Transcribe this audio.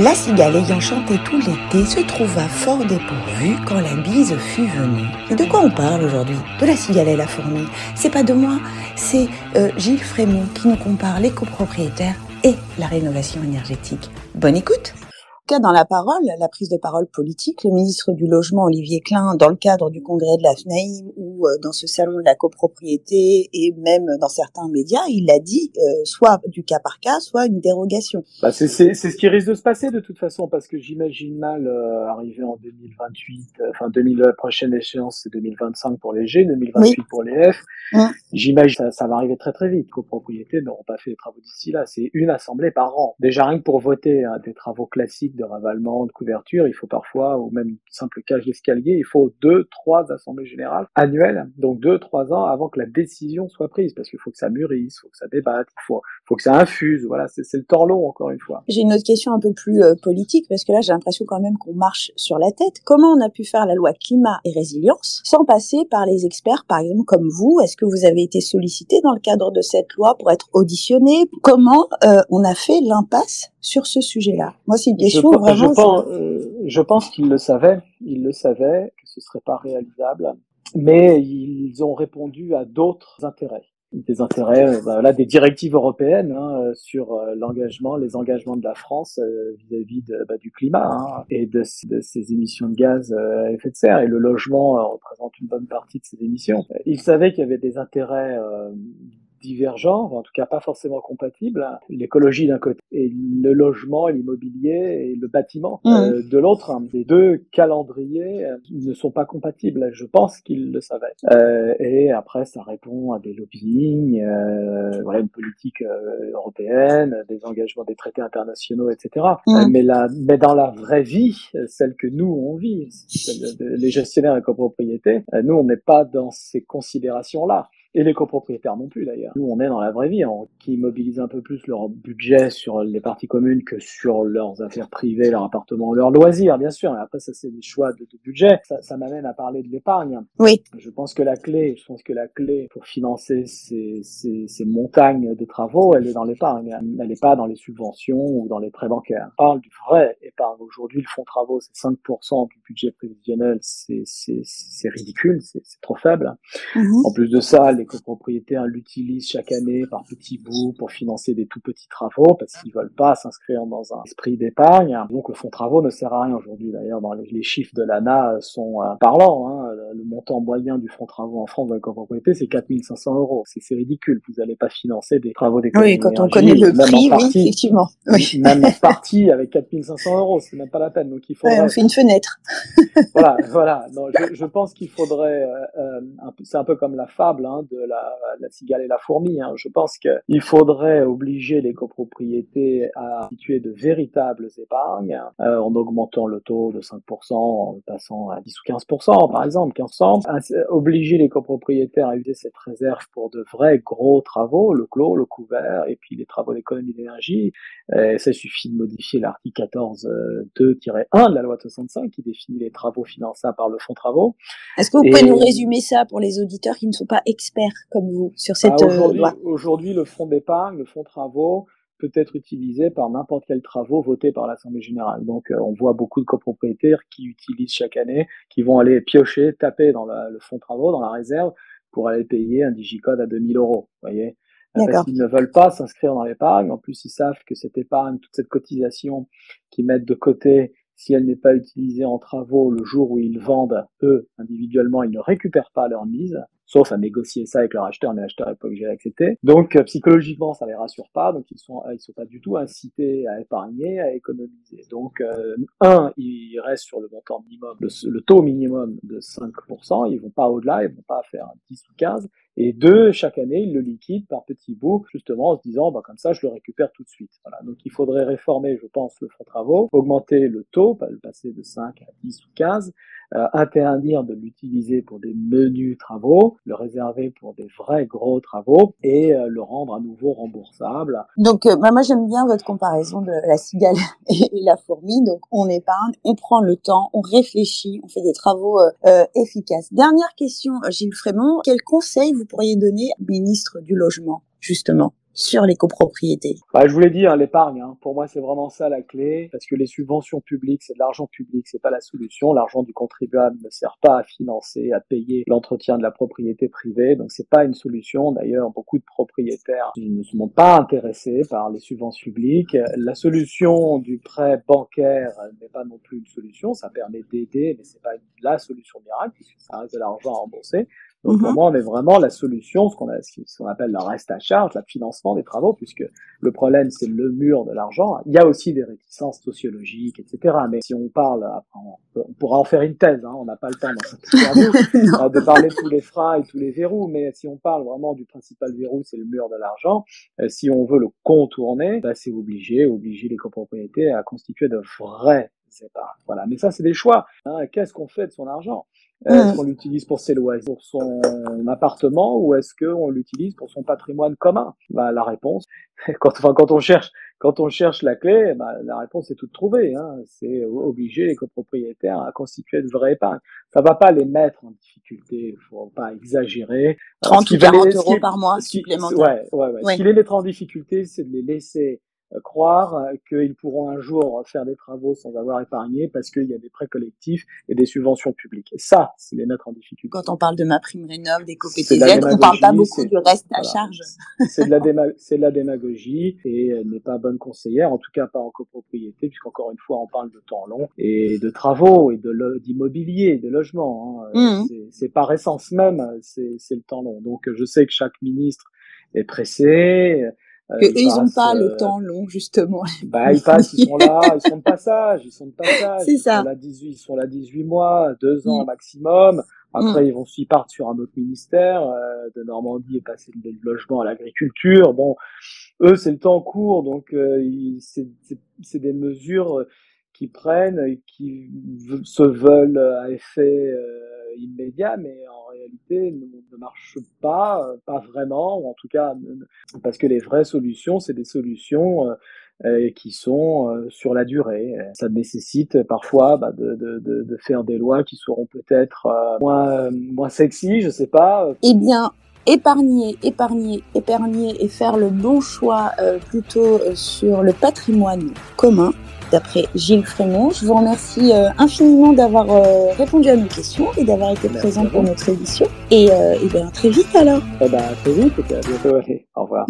La cigale ayant chanté tout l'été se trouva fort dépourvue quand la bise fut venue. De quoi on parle aujourd'hui? De la cigale et la fourmi. C'est pas de moi, c'est euh, Gilles Frémont qui nous compare les copropriétaires et la rénovation énergétique. Bonne écoute dans la parole, la prise de parole politique, le ministre du Logement, Olivier Klein, dans le cadre du congrès de la FNAIM ou euh, dans ce salon de la copropriété et même dans certains médias, il a dit euh, soit du cas par cas, soit une dérogation. Bah c'est ce qui risque de se passer de toute façon, parce que j'imagine mal euh, arriver en 2028, enfin 2000, la prochaine échéance c'est 2025 pour les G, 2028 pour les F. J'imagine ça, ça va arriver très très vite. Copropriétés n'auront pas fait les travaux d'ici là. C'est une assemblée par an. Déjà rien que pour voter hein, des travaux classiques de ravalement, de couverture, il faut parfois, ou même simple cage d'escalier, il faut deux, trois assemblées générales annuelles, donc deux, trois ans avant que la décision soit prise, parce qu'il faut que ça mûrisse, il faut que ça débatte, il faut, faut que ça infuse, voilà, c'est le temps long encore une fois. J'ai une autre question un peu plus euh, politique, parce que là j'ai l'impression quand même qu'on marche sur la tête. Comment on a pu faire la loi climat et résilience sans passer par les experts, par exemple comme vous? Est-ce que vous avez été sollicité dans le cadre de cette loi pour être auditionné? Comment euh, on a fait l'impasse sur ce sujet-là Moi, c'est une question je, pense, euh, je pense qu'ils le savaient, ils le savaient que ce serait pas réalisable, mais ils ont répondu à d'autres intérêts des intérêts, euh, bah, là, des directives européennes hein, euh, sur l'engagement, les engagements de la France vis-à-vis de, bah, du climat hein, et de, de, ses émissions de gaz à effet de serre. Et le logement représente une bonne partie de ces émissions. Ils savaient qu'il y avait des intérêts divergents, en tout cas pas forcément compatibles. L'écologie d'un côté et le logement, l'immobilier et le bâtiment mmh. euh, de l'autre. Les deux calendriers euh, ne sont pas compatibles. Je pense qu'ils le savaient. Euh, et après, ça répond à des lobbying, euh, voilà, une politique euh, européenne, des engagements des traités internationaux, etc. Mmh. mais, la, mais dans la vraie vie, celle que nous on vit, les gestionnaires et copropriétés, nous on n'est pas dans ces considérations-là et les copropriétaires non plus d'ailleurs. Nous, on est dans la vraie vie, hein, qui mobilisent un peu plus leur budget sur les parties communes que sur leurs affaires privées, leur appartement, leurs loisirs, bien sûr. Et après, ça, c'est des choix de, budget. Ça, ça m'amène à parler de l'épargne. Oui. Je pense que la clé, je pense que la clé pour financer ces, ces, ces montagnes de travaux, elle est dans l'épargne. Elle n'est pas dans les subventions ou dans les prêts bancaires. On parle du vrai épargne. Aujourd'hui, le fonds travaux, c'est 5% du budget prévisionnel. C'est ridicule, c'est trop faible. Mm-hmm. En plus de ça, les copropriétaires l'utilisent chaque année par petits bouts pour financer des tout petits travaux parce qu'ils veulent pas s'inscrire dans un esprit d'épargne. Donc le fonds travaux ne sert à rien aujourd'hui. D'ailleurs, dans les, chiffres de l'ANA sont euh, parlants. Hein. Le, montant moyen du fonds travaux en France dans les copropriétés, c'est 4500 euros. C'est ridicule. Vous n'allez pas financer des travaux d'économie. Oui, quand on connaît le prix, oui, effectivement. Oui. Même en partie avec 4500 euros, c'est même pas la peine. Donc il faudrait... on fait une fenêtre. voilà, voilà. je, je, pense qu'il faudrait, euh, euh c'est un peu comme la fable hein, de la, la, cigale et la fourmi. Hein. Je pense qu'il faudrait obliger les copropriétés à situer de véritables épargnes euh, en augmentant le taux de 5%, en passant à 10 ou 15% par exemple, 15%. Obliger les copropriétaires à utiliser cette réserve pour de vrais gros travaux, le clos, le couvert, et puis les travaux d'économie d'énergie. Euh, ça suffit de modifier l'article 14.2-1 de la loi de 65 qui définit les travaux finançables par le fonds travaux. Est-ce que vous pouvez nous résumer ça pour les auditeurs qui ne sont pas experts? Comme vous sur cette bah, euh, loi Aujourd'hui, le fonds d'épargne, le fonds travaux, peut être utilisé par n'importe quel travaux voté par l'Assemblée générale. Donc, euh, on voit beaucoup de copropriétaires qui utilisent chaque année, qui vont aller piocher, taper dans le fonds travaux, dans la réserve, pour aller payer un digicode à 2000 euros. Voyez. Parce qu'ils ne veulent pas s'inscrire dans l'épargne. En plus, ils savent que cette épargne, toute cette cotisation qu'ils mettent de côté, si elle n'est pas utilisée en travaux le jour où ils vendent, eux, individuellement, ils ne récupèrent pas leur mise sauf à négocier ça avec leur acheteur, mais l'acheteur n'est pas obligé d'accepter. Donc euh, psychologiquement, ça les rassure pas, donc ils sont ils sont pas du tout incités à épargner, à économiser. Donc euh, un, ils restent sur le montant minimum, le, taux minimum de 5%, ils vont pas au-delà, ils vont pas faire 10 ou 15, et deux, chaque année, ils le liquident par petits bouts, justement en se disant, bah, comme ça, je le récupère tout de suite. Voilà. Donc il faudrait réformer, je pense, le fonds travaux, augmenter le taux, le passer de 5 à 10 ou 15, euh, interdire de l'utiliser pour des menus travaux, le réserver pour des vrais gros travaux et euh, le rendre à nouveau remboursable. Donc euh, moi j'aime bien votre comparaison de la cigale et la fourmi. Donc on épargne, on prend le temps, on réfléchit, on fait des travaux efficaces. Dernière question, Gilles Frémont, quel conseil vous pourriez donner au ministre du Logement justement? Sur les copropriétés bah, Je vous l'ai dit, l'épargne, hein, pour moi c'est vraiment ça la clé, parce que les subventions publiques, c'est de l'argent public, c'est pas la solution. L'argent du contribuable ne sert pas à financer, à payer l'entretien de la propriété privée, donc c'est pas une solution. D'ailleurs, beaucoup de propriétaires ne montrent pas intéressés par les subventions publiques. La solution du prêt bancaire n'est pas non plus une solution, ça permet d'aider, mais c'est pas la solution miracle, puisque ça reste de l'argent à rembourser. Donc pour mhm. moi, on est vraiment la solution, ce qu'on ce appelle le reste à charge, le financement des travaux, puisque le problème c'est le mur de l'argent. Il y a aussi des réticences sociologiques, etc. Mais si on parle, on pourra en faire une thèse. Hein, on n'a pas le temps dans cette interview de parler de tous les freins et tous les verrous. Mais si on parle vraiment du principal verrou, c'est le mur de l'argent. Euh, si on veut le contourner, bah, c'est obligé, obliger les copropriétés à constituer de vrais Voilà. Mais ça, c'est des choix. Hein. Qu'est-ce qu'on fait de son argent? Euh, est-ce qu'on l'utilise pour ses loisirs, pour son appartement, ou est-ce qu'on l'utilise pour son patrimoine commun? Bah, La réponse, quand, enfin, quand on cherche, quand on cherche la clé, bah, la réponse est toute trouvée. Hein. C'est obliger les copropriétaires à constituer de vraies épargnes. Ça va pas les mettre en difficulté, faut pas exagérer. 30 ou 40 euros par mois supplémentaires. Ouais, ouais, ouais. Ce qui les mettra en difficulté, c'est de les laisser euh, croire qu'ils pourront un jour faire des travaux sans avoir épargné parce qu'il y a des prêts collectifs et des subventions publiques. Et ça, c'est les mettre en difficulté. Quand on parle de ma prime rénov, des COPTZ, on parle pas beaucoup du reste à charge. C'est de, la c'est de la démagogie et elle n'est pas bonne conseillère, en tout cas pas en copropriété, puisqu'encore une fois, on parle de temps long et de travaux et de d'immobilier, de logement. Hein. Mmh. C'est par essence même, c'est le temps long. Donc je sais que chaque ministre est pressé. Euh, que eux, ils n'ont pas le euh, temps long, justement. Bah, ils passent, ils sont là, ils sont de passage, ils sont de passage. C'est ça. Sont là 18, ils sont là 18 mois, 2 ans mm. maximum. Après, mm. ils vont s'y partent sur un autre ministère, euh, de Normandie et passer du logement à l'agriculture. Bon, eux, c'est le temps court, donc euh, c'est des mesures qui prennent, qui se veulent à effet immédiat, mais en réalité ne, marche pas, euh, pas vraiment, ou en tout cas parce que les vraies solutions, c'est des solutions euh, euh, qui sont sur la durée. Ça nécessite parfois bah, de, de, de, faire des lois qui seront peut-être moins, moins sexy, je sais pas. Eh bien, épargner, épargner, épargner et faire le bon choix plutôt sur le patrimoine commun d'après Gilles Frémont. Je vous remercie euh, infiniment d'avoir euh, répondu à nos questions et d'avoir été présent pour notre édition. Et, euh, et bien, très vite alors. Eh ben, très vite et à bientôt. Au revoir.